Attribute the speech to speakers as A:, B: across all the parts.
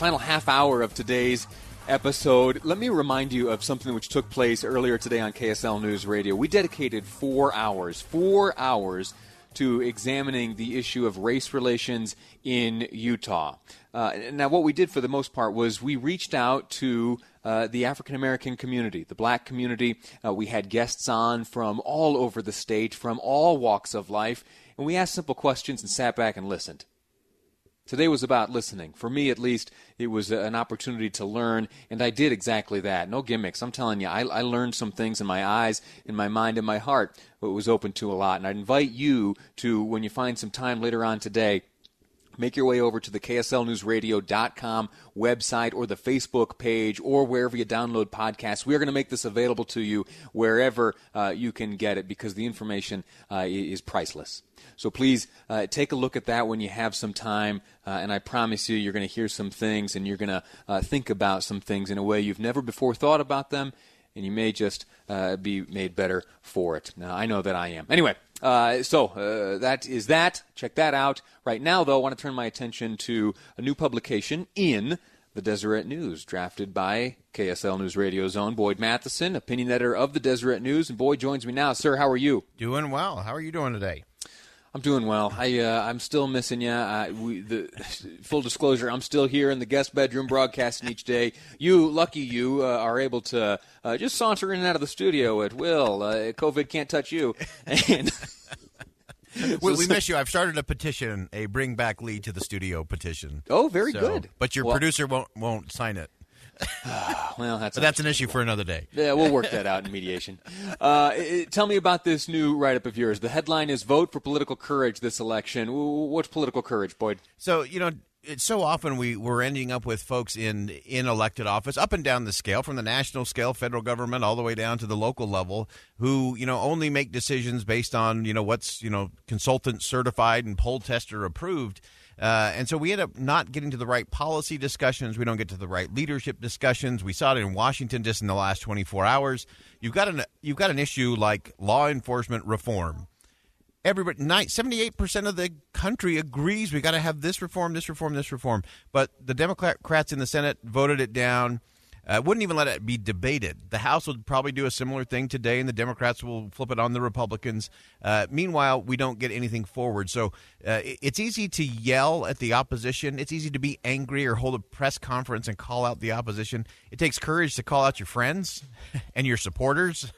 A: Final half hour of today's episode. Let me remind you of something which took place earlier today on KSL News Radio. We dedicated four hours, four hours to examining the issue of race relations in Utah. Uh, now, what we did for the most part was we reached out to uh, the African American community, the black community. Uh, we had guests on from all over the state, from all walks of life, and we asked simple questions and sat back and listened. Today was about listening. For me, at least, it was an opportunity to learn, and I did exactly that. No gimmicks. I'm telling you, I, I learned some things in my eyes, in my mind, in my heart. It was open to a lot. And I'd invite you to, when you find some time later on today, make your way over to the KSLNewsRadio.com website or the Facebook page or wherever you download podcasts. We are going to make this available to you wherever uh, you can get it because the information uh, is priceless. So please uh, take a look at that when you have some time, uh, and I promise you, you're going to hear some things and you're going to uh, think about some things in a way you've never before thought about them, and you may just uh, be made better for it. Now, I know that I am. Anyway, uh, so uh, that is that. Check that out. Right now, though, I want to turn my attention to a new publication in the Deseret News, drafted by KSL News Radio's own Boyd Matheson, opinion editor of the Deseret News. And Boyd joins me now. Sir, how are you?
B: Doing well. How are you doing today?
A: I'm doing well. I uh, I'm still missing you. We, the full disclosure, I'm still here in the guest bedroom broadcasting each day. You, lucky you, uh, are able to uh, just saunter in and out of the studio at will. Uh, COVID can't touch you. And
B: we, we miss you. I've started a petition, a bring back Lee to the studio petition.
A: Oh, very
B: So-
A: good.
B: But your
A: Well-
B: producer won't won't sign it.
A: well, that's
B: But that's an issue for another day.
A: Yeah, we'll work that out in mediation. Uh, i- tell me about this new write up of yours. The headline is "Vote for Political Courage This Election." What's political courage, Boyd?
B: So you know, it's so often we we're ending up with folks in in elected office, up and down the scale, from the national scale, federal government, all the way down to the local level, who you know only make decisions based on you know what's you know consultant certified and poll tester approved. Uh, and so we end up not getting to the right policy discussions. We don't get to the right leadership discussions. We saw it in Washington just in the last 24 hours. You've got an you've got an issue like law enforcement reform everybody 78% of the country agrees we got to have this reform this reform this reform but the democrats in the senate voted it down uh, wouldn't even let it be debated the house would probably do a similar thing today and the democrats will flip it on the republicans uh, meanwhile we don't get anything forward so uh, it's easy to yell at the opposition it's easy to be angry or hold a press conference and call out the opposition it takes courage to call out your friends and your supporters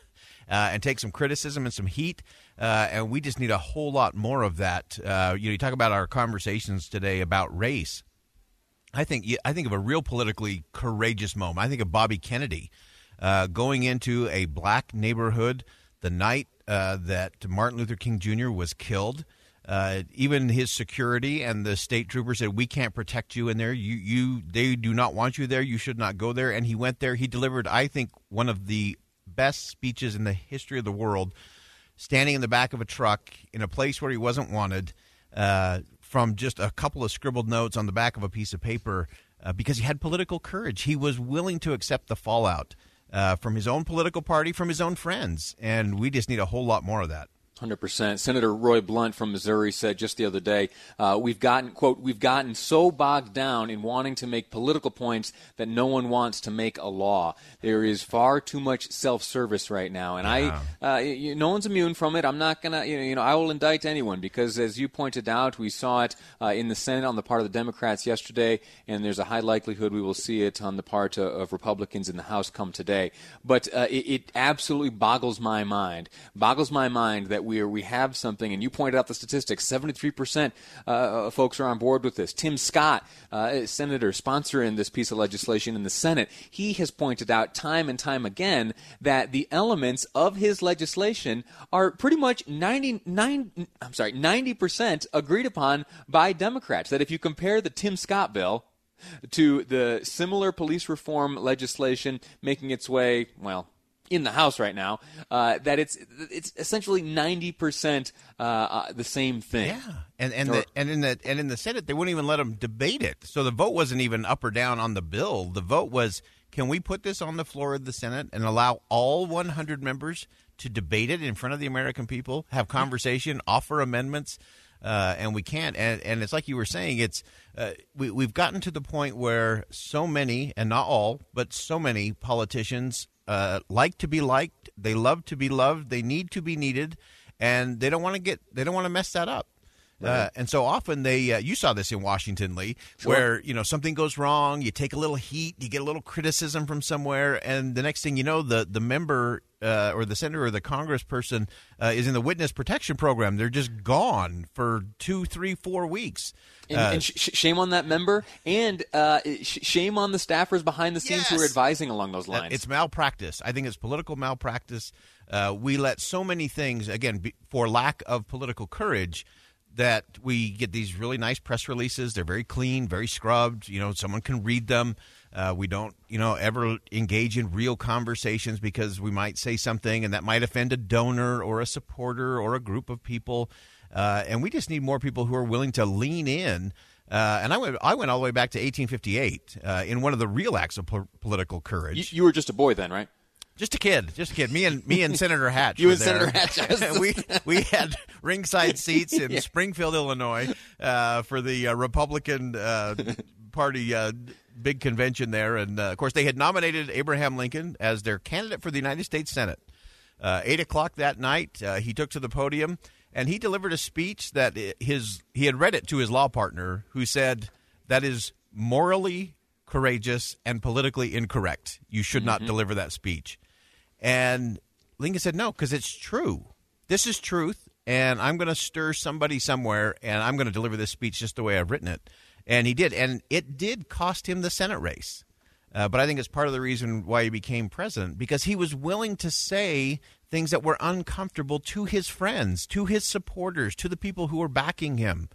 B: uh, and take some criticism and some heat. Uh, and we just need a whole lot more of that. Uh, you know, you talk about our conversations today about race. I think I think of a real politically courageous moment. I think of Bobby Kennedy uh, going into a black neighborhood the night uh, that Martin Luther King Jr. was killed. Uh, even his security and the state troopers said, "We can't protect you in there. You, you, they do not want you there. You should not go there." And he went there. He delivered, I think, one of the best speeches in the history of the world, standing in the back of a truck in a place where he wasn't wanted, uh, from just a couple of scribbled notes on the back of a piece of paper, uh, because he had political courage. He was willing to accept the fallout uh, from his own political party, from his own friends, and we just need a whole lot more of that.
A: Hundred percent. Senator Roy Blunt from Missouri said just the other day, uh, "We've gotten quote We've gotten so bogged down in wanting to make political points that no one wants to make a law. There is far too much self-service right now, and I, uh, you, no one's immune from it. I'm not gonna, you know, you know, I will indict anyone because, as you pointed out, we saw it uh, in the Senate on the part of the Democrats yesterday, and there's a high likelihood we will see it on the part of, of Republicans in the House come today. But uh, it, it absolutely boggles my mind, boggles my mind that we are, we have something, and you pointed out the statistics: 73% uh, of folks are on board with this. Tim Scott, uh, senator, sponsoring this piece of legislation in the Senate, he has pointed out time and time again that the elements of his legislation are pretty much 99. I'm sorry, 90% agreed upon by Democrats. That if you compare the Tim Scott bill to the similar police reform legislation making its way, well, in the House right now, uh, that it's it's essentially ninety percent uh, uh, the same thing.
B: Yeah, and and or, the, and in the and in the Senate they wouldn't even let them debate it. So the vote wasn't even up or down on the bill. The vote was, can we put this on the floor of the Senate and allow all one hundred members to debate it in front of the American people, have conversation, offer amendments? Uh, and we can't. And, and it's like you were saying, it's uh, we, we've gotten to the point where so many, and not all, but so many politicians uh, like to be liked. They love to be loved. They need to be needed, and they don't want to get they don't want to mess that up. Uh, right. Uh, and so often they, uh, you saw this in Washington, Lee, sure. where you know something goes wrong, you take a little heat, you get a little criticism from somewhere, and the next thing you know, the the member uh, or the senator or the congressperson uh, is in the witness protection program. They're just gone for two, three, four weeks.
A: And, uh, and sh- shame on that member, and uh, sh- shame on the staffers behind the scenes yes. who are advising along those lines.
B: It's malpractice. I think it's political malpractice. Uh, we let so many things, again, be, for lack of political courage, that we get these really nice press releases. They're very clean, very scrubbed. You know, someone can read them. Uh, we don't, you know, ever engage in real conversations because we might say something and that might offend a donor or a supporter or a group of people. Uh, and we just need more people who are willing to lean in. Uh, and I went, I went all the way back to 1858 uh, in one of the real acts of po- political courage.
A: You, you were just a boy then, right?
B: Just a kid, just a kid. Me and me and Senator Hatch.
A: you and
B: there.
A: Senator Hatch.
B: we we had ringside seats in yeah. Springfield, Illinois, uh, for the uh, Republican uh, Party uh, big convention there, and uh, of course they had nominated Abraham Lincoln as their candidate for the United States Senate. Uh, eight o'clock that night, he took to the podium and he delivered a speech that his he had read it to his law partner, who said that is morally courageous and politically incorrect. You should mm-hmm. not deliver that speech. And Lincoln said no because it's true. This is truth, and I'm going to stir somebody somewhere, and I'm going to deliver this speech just the way I've written it. And he did, and it did cost him the Senate race. Uh, but I think it's part of the reason why he became president because he was willing to say things that were uncomfortable to his friends, to his supporters, to the people who were backing him.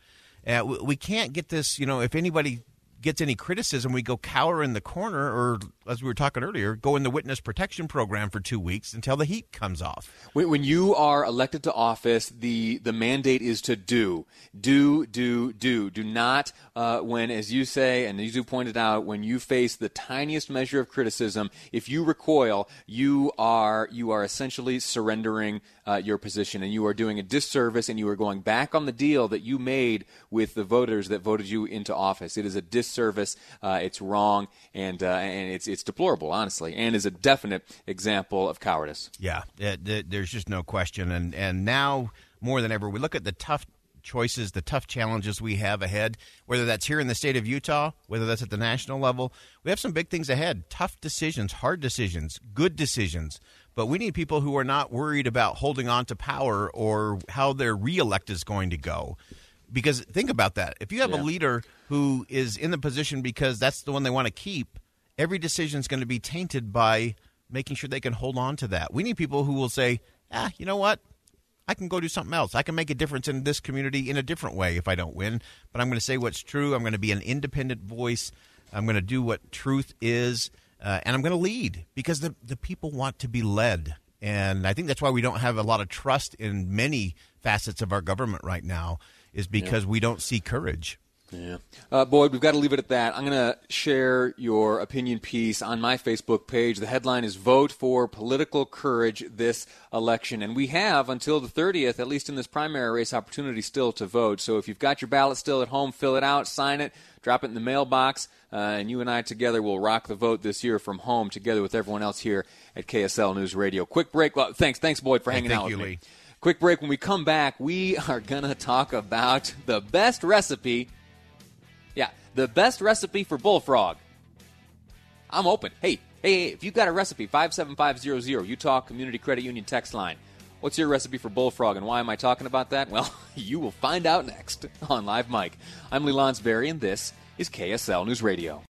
B: Uh, we can't get this, you know, if anybody gets any criticism, we go cower in the corner, or as we were talking earlier, go in the witness protection program for two weeks until the heat comes off.
A: When you are elected to office, the the mandate is to do, do, do, do. Do not, uh, when, as you say, and as you pointed out, when you face the tiniest measure of criticism, if you recoil, you are you are essentially surrendering uh, your position, and you are doing a disservice, and you are going back on the deal that you made with the voters that voted you into office. It is a disservice. Uh, it's wrong, and uh, and it's it's deplorable, honestly, and is a definite example of cowardice.
B: Yeah, there's just no question, and and now more than ever, we look at the tough choices, the tough challenges we have ahead, whether that's here in the state of Utah, whether that's at the national level. We have some big things ahead tough decisions, hard decisions, good decisions. But we need people who are not worried about holding on to power or how their reelect is going to go. Because think about that. If you have yeah. a leader who is in the position because that's the one they want to keep, every decision is going to be tainted by making sure they can hold on to that. We need people who will say, ah, you know what? I can go do something else. I can make a difference in this community in a different way if I don't win. But I'm going to say what's true. I'm going to be an independent voice. I'm going to do what truth is uh, and I'm going to lead because the the people want to be led, and I think that's why we don't have a lot of trust in many facets of our government right now, is because yeah. we don't see courage.
A: Yeah. Uh, Boyd, we've got to leave it at that. I'm going to share your opinion piece on my Facebook page. The headline is Vote for Political Courage This Election. And we have until the 30th, at least in this primary race, opportunity still to vote. So if you've got your ballot still at home, fill it out, sign it, drop it in the mailbox, uh, and you and I together will rock the vote this year from home together with everyone else here at KSL News Radio. Quick break. Well, thanks, thanks, Boyd, for hanging
B: hey,
A: out with
B: you,
A: me.
B: Lee.
A: Quick break. When we come back, we are going to talk about the best recipe yeah, the best recipe for bullfrog. I'm open. Hey, hey, hey if you've got a recipe, 57500 Utah Community Credit Union text line. What's your recipe for bullfrog, and why am I talking about that? Well, you will find out next on Live Mic. I'm Lee Lonsberry, and this is KSL News Radio.